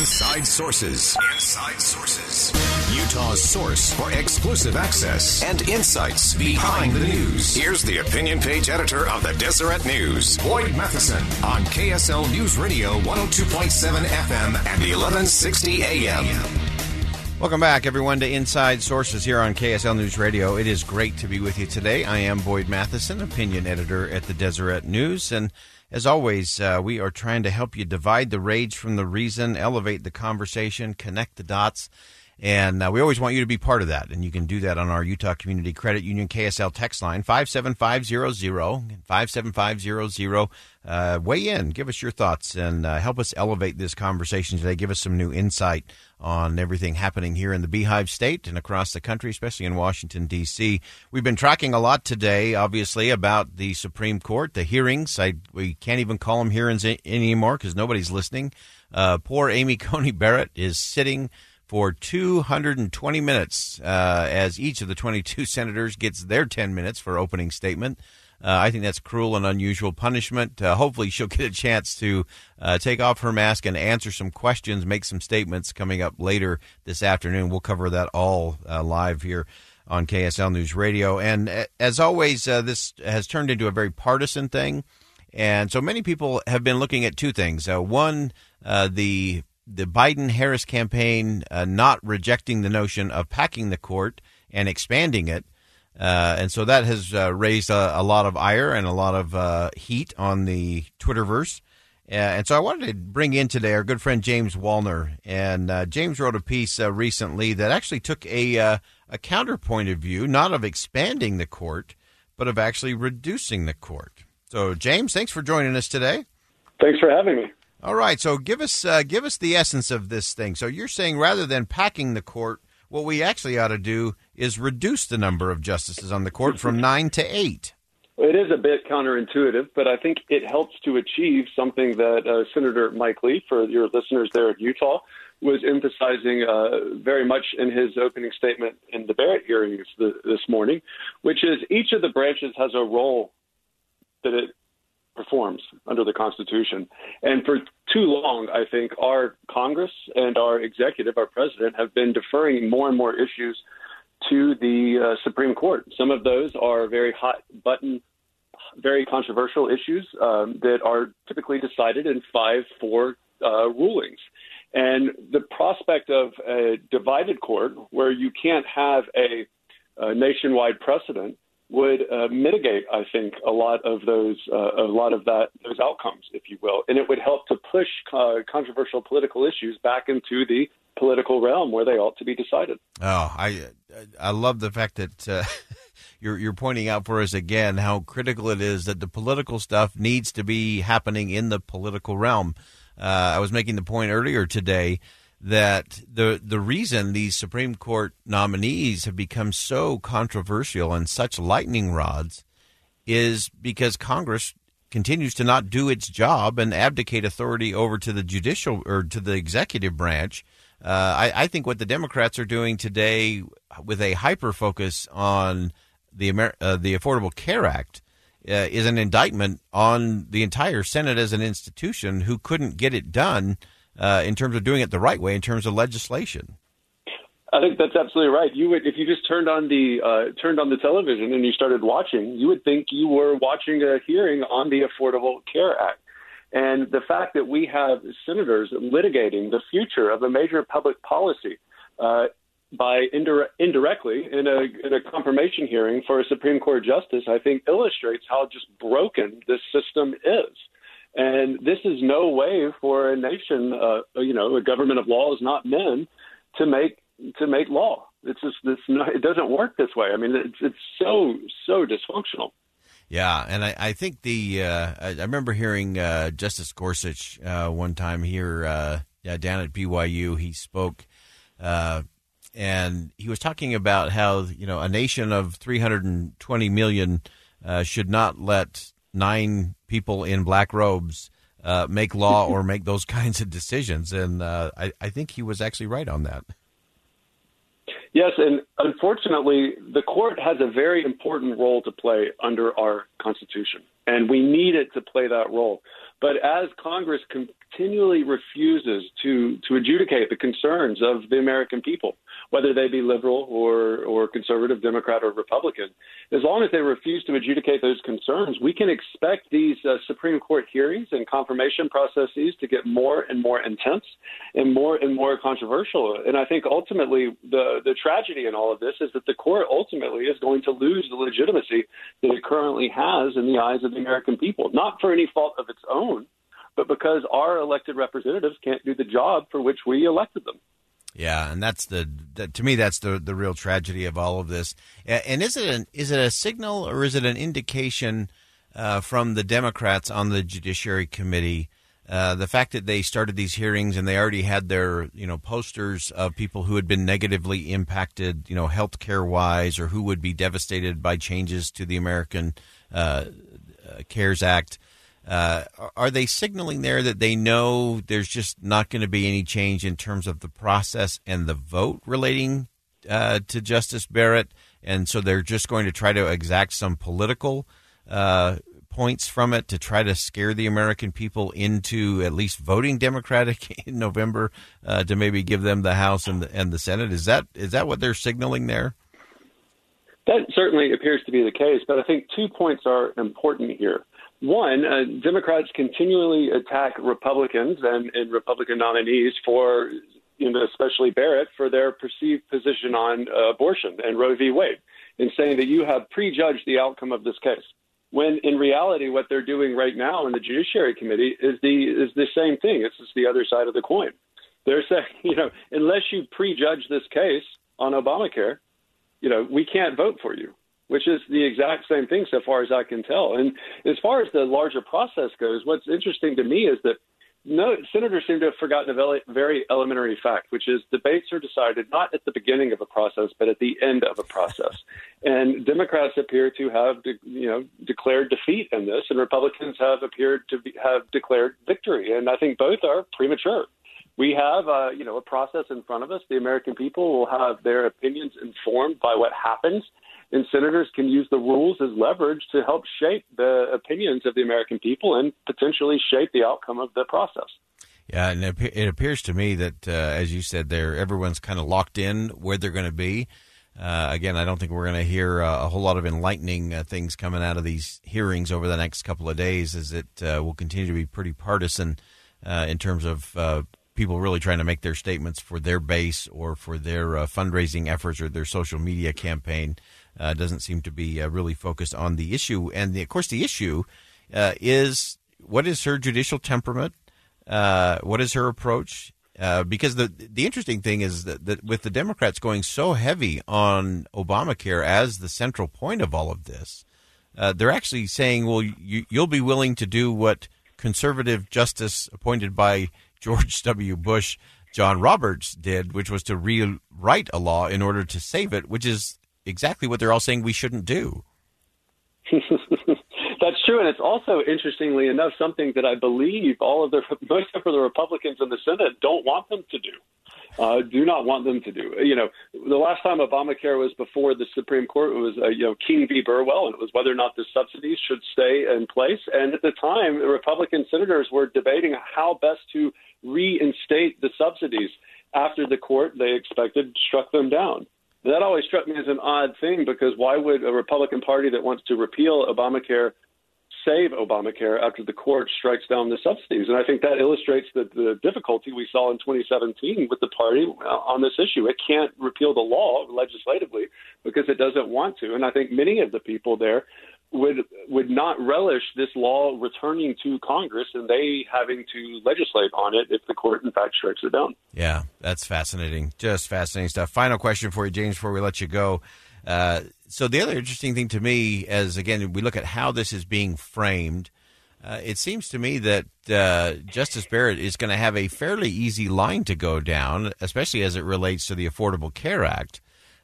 Inside Sources. Inside Sources. Utah's source for exclusive access and insights behind the news. Here's the opinion page editor of the Deseret News, Boyd Matheson, on KSL News Radio 102.7 FM and 1160 AM. Welcome back, everyone, to Inside Sources here on KSL News Radio. It is great to be with you today. I am Boyd Matheson, opinion editor at the Deseret News, and as always, uh, we are trying to help you divide the rage from the reason, elevate the conversation, connect the dots. And uh, we always want you to be part of that. And you can do that on our Utah Community Credit Union KSL text line, 57500, 57500. Uh, weigh in, give us your thoughts, and uh, help us elevate this conversation today. Give us some new insight on everything happening here in the Beehive State and across the country, especially in Washington, D.C. We've been tracking a lot today, obviously, about the Supreme Court, the hearings. I, we can't even call them hearings anymore because nobody's listening. Uh, poor Amy Coney Barrett is sitting for 220 minutes uh, as each of the 22 senators gets their 10 minutes for opening statement. Uh, I think that's cruel and unusual punishment. Uh, hopefully, she'll get a chance to uh, take off her mask and answer some questions, make some statements coming up later this afternoon. We'll cover that all uh, live here on KSL News Radio. And uh, as always, this has turned into a very partisan thing. And so many people have been looking at two things. one, the the Biden Harris campaign uh, not rejecting the notion of packing the court and expanding it. Uh, and so that has uh, raised a, a, lot of ire and a lot of uh, heat on the Twitterverse. Uh, and so I wanted to bring in today our good friend James Wallner. And uh, James wrote a piece recently that actually took a, a counterpoint of view, not of expanding the court, but of actually reducing the court. So, James, thanks for joining us today. Thanks for having me. All right, so give us uh, give us the essence of this thing. So you're saying rather than packing the court, what we actually ought to do is reduce the number of justices on the court from nine to eight. It is a bit counterintuitive, but I think it helps to achieve something that uh, Senator Mike Lee, for your listeners there in Utah, was emphasizing uh, very much in his opening statement in the Barrett hearings this morning, which is each of the branches has a role that it performs under the Constitution. And for too long, I think our Congress and our executive, our president, have been deferring more and more issues to the uh, Supreme Court. Some of those are very hot button, very controversial issues um, that are typically decided in 5 4 uh, rulings. And the prospect of a divided court where you can't have a, a nationwide precedent would uh, mitigate, I think, a lot of those, uh, a lot of that, those outcomes, if you will, and it would help to push uh, controversial political issues back into the political realm where they ought to be decided. Oh, I, I love the fact that uh, you're you're pointing out for us again how critical it is that the political stuff needs to be happening in the political realm. Uh, I was making the point earlier today that the the reason these Supreme Court nominees have become so controversial and such lightning rods is because Congress continues to not do its job and abdicate authority over to the judicial or to the executive branch. Uh, I, I, think what the Democrats are doing today, with a hyper focus on the Amer- uh, the Affordable Care Act, uh, is an indictment on the entire Senate as an institution who couldn't get it done uh, in terms of doing it the right way in terms of legislation. I think that's absolutely right. You would, if you just turned on the uh, turned on the television and you started watching, you would think you were watching a hearing on the Affordable Care Act. And the fact that we have senators litigating the future of a major public policy uh, by indire- indirectly in a, in a confirmation hearing for a Supreme Court justice, I think illustrates how just broken this system is. And this is no way for a nation, uh, you know, a government of law is not men to make to make law. It's just not, it doesn't work this way. I mean, it's it's so so dysfunctional. Yeah, and I, I think the uh, I, remember hearing uh, Justice Gorsuch uh, one time here uh, down at BYU. He spoke, uh, and he was talking about how you know a nation of 320 million uh, should not let nine people in black robes uh, make law or make those kinds of decisions. And uh, I, I think he was actually right on that. Yes, and unfortunately, the court has a very important role to play under our Constitution, and we need it to play that role. But as Congress continually refuses to, to adjudicate the concerns of the American people, whether they be liberal or, or conservative, Democrat or Republican. As long as they refuse to adjudicate those concerns, we can expect these uh, Supreme Court hearings and confirmation processes to get more and more intense and more and more controversial. And I think ultimately the, the tragedy in all of this is that the court ultimately is going to lose the legitimacy that it currently has in the eyes of the American people, not for any fault of its own but because our elected representatives can't do the job for which we elected them. Yeah, and that's the, the, to me that's the the real tragedy of all of this. And is it an is it a signal or is it an indication uh, from the Democrats on the Judiciary Committee? Uh, the fact that they started these hearings and they already had their you know posters of people who had been negatively impacted you know health care wise or who would be devastated by changes to the American uh, uh CARES Act. Uh, are they signaling there that they know there's just not going to be any change in terms of the process and the vote relating uh, to Justice Barrett, and so they're just going to try to exact some political uh, points from it to try to scare the American people into at least voting Democratic in November uh, to maybe give them the House and the, and the Senate? Is that is that what they're signaling there? That certainly appears to be the case, but I think two points are important here. One, uh, Democrats continually attack Republicans and, and Republican nominees for, you know, especially Barrett, for their perceived position on uh, abortion and Roe v. Wade, in saying that you have prejudged the outcome of this case. When in reality, what they're doing right now in the Judiciary Committee is the is the same thing. It's just the other side of the coin. They're saying, you know, unless you prejudge this case on Obamacare, you know, we can't vote for you which is the exact same thing so far as I can tell. And as far as the larger process goes, what's interesting to me is that no senators seem to have forgotten a very elementary fact, which is debates are decided not at the beginning of a process, but at the end of a process. And Democrats appear to have, you know, declared defeat in this, and Republicans have appeared to be, have declared victory. And I think both are premature. We have, uh, you know, a process in front of us. The American people will have their opinions informed by what happens and senators can use the rules as leverage to help shape the opinions of the American people and potentially shape the outcome of the process. Yeah, and it, appears to me that, uh, as you said, there everyone's kind of locked in where they're going to be. Uh, again, I don't think we're going to hear uh, a whole lot of enlightening uh, things coming out of these hearings over the next couple of days, as it uh, will continue to be pretty partisan uh, in terms of people really trying to make their statements for their base or for their fundraising efforts or their social media campaign uh, doesn't seem to be uh, really focused on the issue. And the, of course, the issue uh, is what is her judicial temperament? Uh, what is her approach? Uh, because the the interesting thing is that, that, with the Democrats going so heavy on Obamacare as the central point of all of this, uh, they're actually saying, "Well, you, you'll be willing to do what conservative justice appointed by George W. Bush." John Roberts did, which was to rewrite a law in order to save it, which is exactly what they're all saying we shouldn't do. That's true, and it's also interestingly enough something that I believe all of the most of the Republicans in the Senate don't want them to do. Uh, do not want them to do. You know, the last time Obamacare was before the Supreme Court, was uh, you know King v. Burwell, and it was whether or not the subsidies should stay in place. And at the time, the Republican senators were debating how best to reinstate the subsidies after the court they expected struck them down. That always struck me as an odd thing because why would a Republican Party that wants to repeal Obamacare save Obamacare after the court strikes down the subsidies. And I think that illustrates the, the difficulty we saw in 2017 with the party uh, on this issue. It can't repeal the law legislatively because it doesn't want to. And I think many of the people there would would not relish this law returning to Congress and they having to legislate on it if the court in fact strikes it down. Yeah, that's fascinating. Just fascinating stuff. Final question for you, James, before we let you go. Uh, so the other interesting thing to me, as again we look at how this is being framed, uh, it seems to me that uh, Justice Barrett is going to have a fairly easy line to go down, especially as it relates to the Affordable Care Act.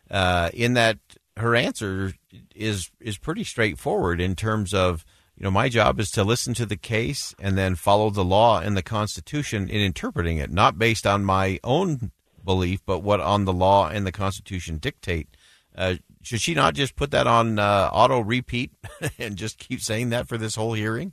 Uh, in that her answer is is pretty straightforward in terms of you know my job is to listen to the case and then follow the law and the Constitution in interpreting it, not based on my own belief, but what on the law and the Constitution dictate. Uh, should she not just put that on uh, auto repeat and just keep saying that for this whole hearing?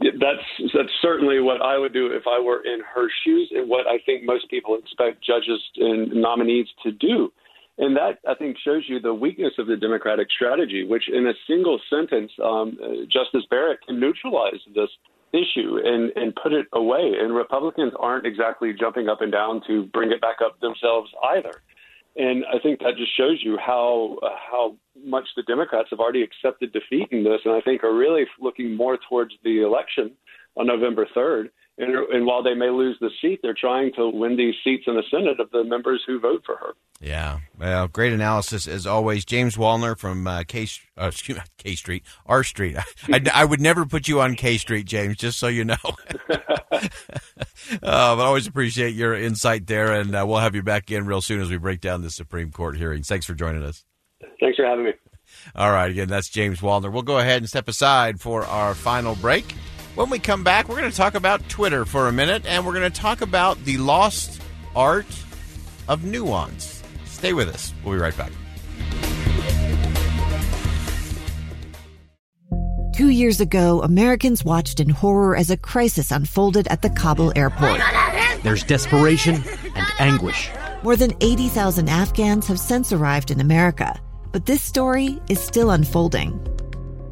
That's that's certainly what I would do if I were in her shoes, and what I think most people expect judges and nominees to do. And that, I think, shows you the weakness of the Democratic strategy, which in a single sentence, um, Justice Barrett can neutralize this issue and, and put it away. And Republicans aren't exactly jumping up and down to bring it back up themselves either. And I think that just shows you how uh, how much the Democrats have already accepted defeat in this, and I think are really looking more towards the election on November 3rd. And, and while they may lose the seat, they're trying to win these seats in the Senate of the members who vote for her. Yeah, well, great analysis as always, James Wallner from uh, K, uh, excuse me, K Street, R Street. I, I, would never put you on K Street, James, just so you know. uh, but I always appreciate your insight there, and uh, we'll have you back in real soon as we break down the Supreme Court hearings. Thanks for joining us. Thanks for having me. All right, again, that's James Wallner. We'll go ahead and step aside for our final break. When we come back, we're going to talk about Twitter for a minute, and we're going to talk about the lost art of nuance. Stay with us. We'll be right back. Two years ago, Americans watched in horror as a crisis unfolded at the Kabul airport. There's desperation and anguish. More than 80,000 Afghans have since arrived in America, but this story is still unfolding.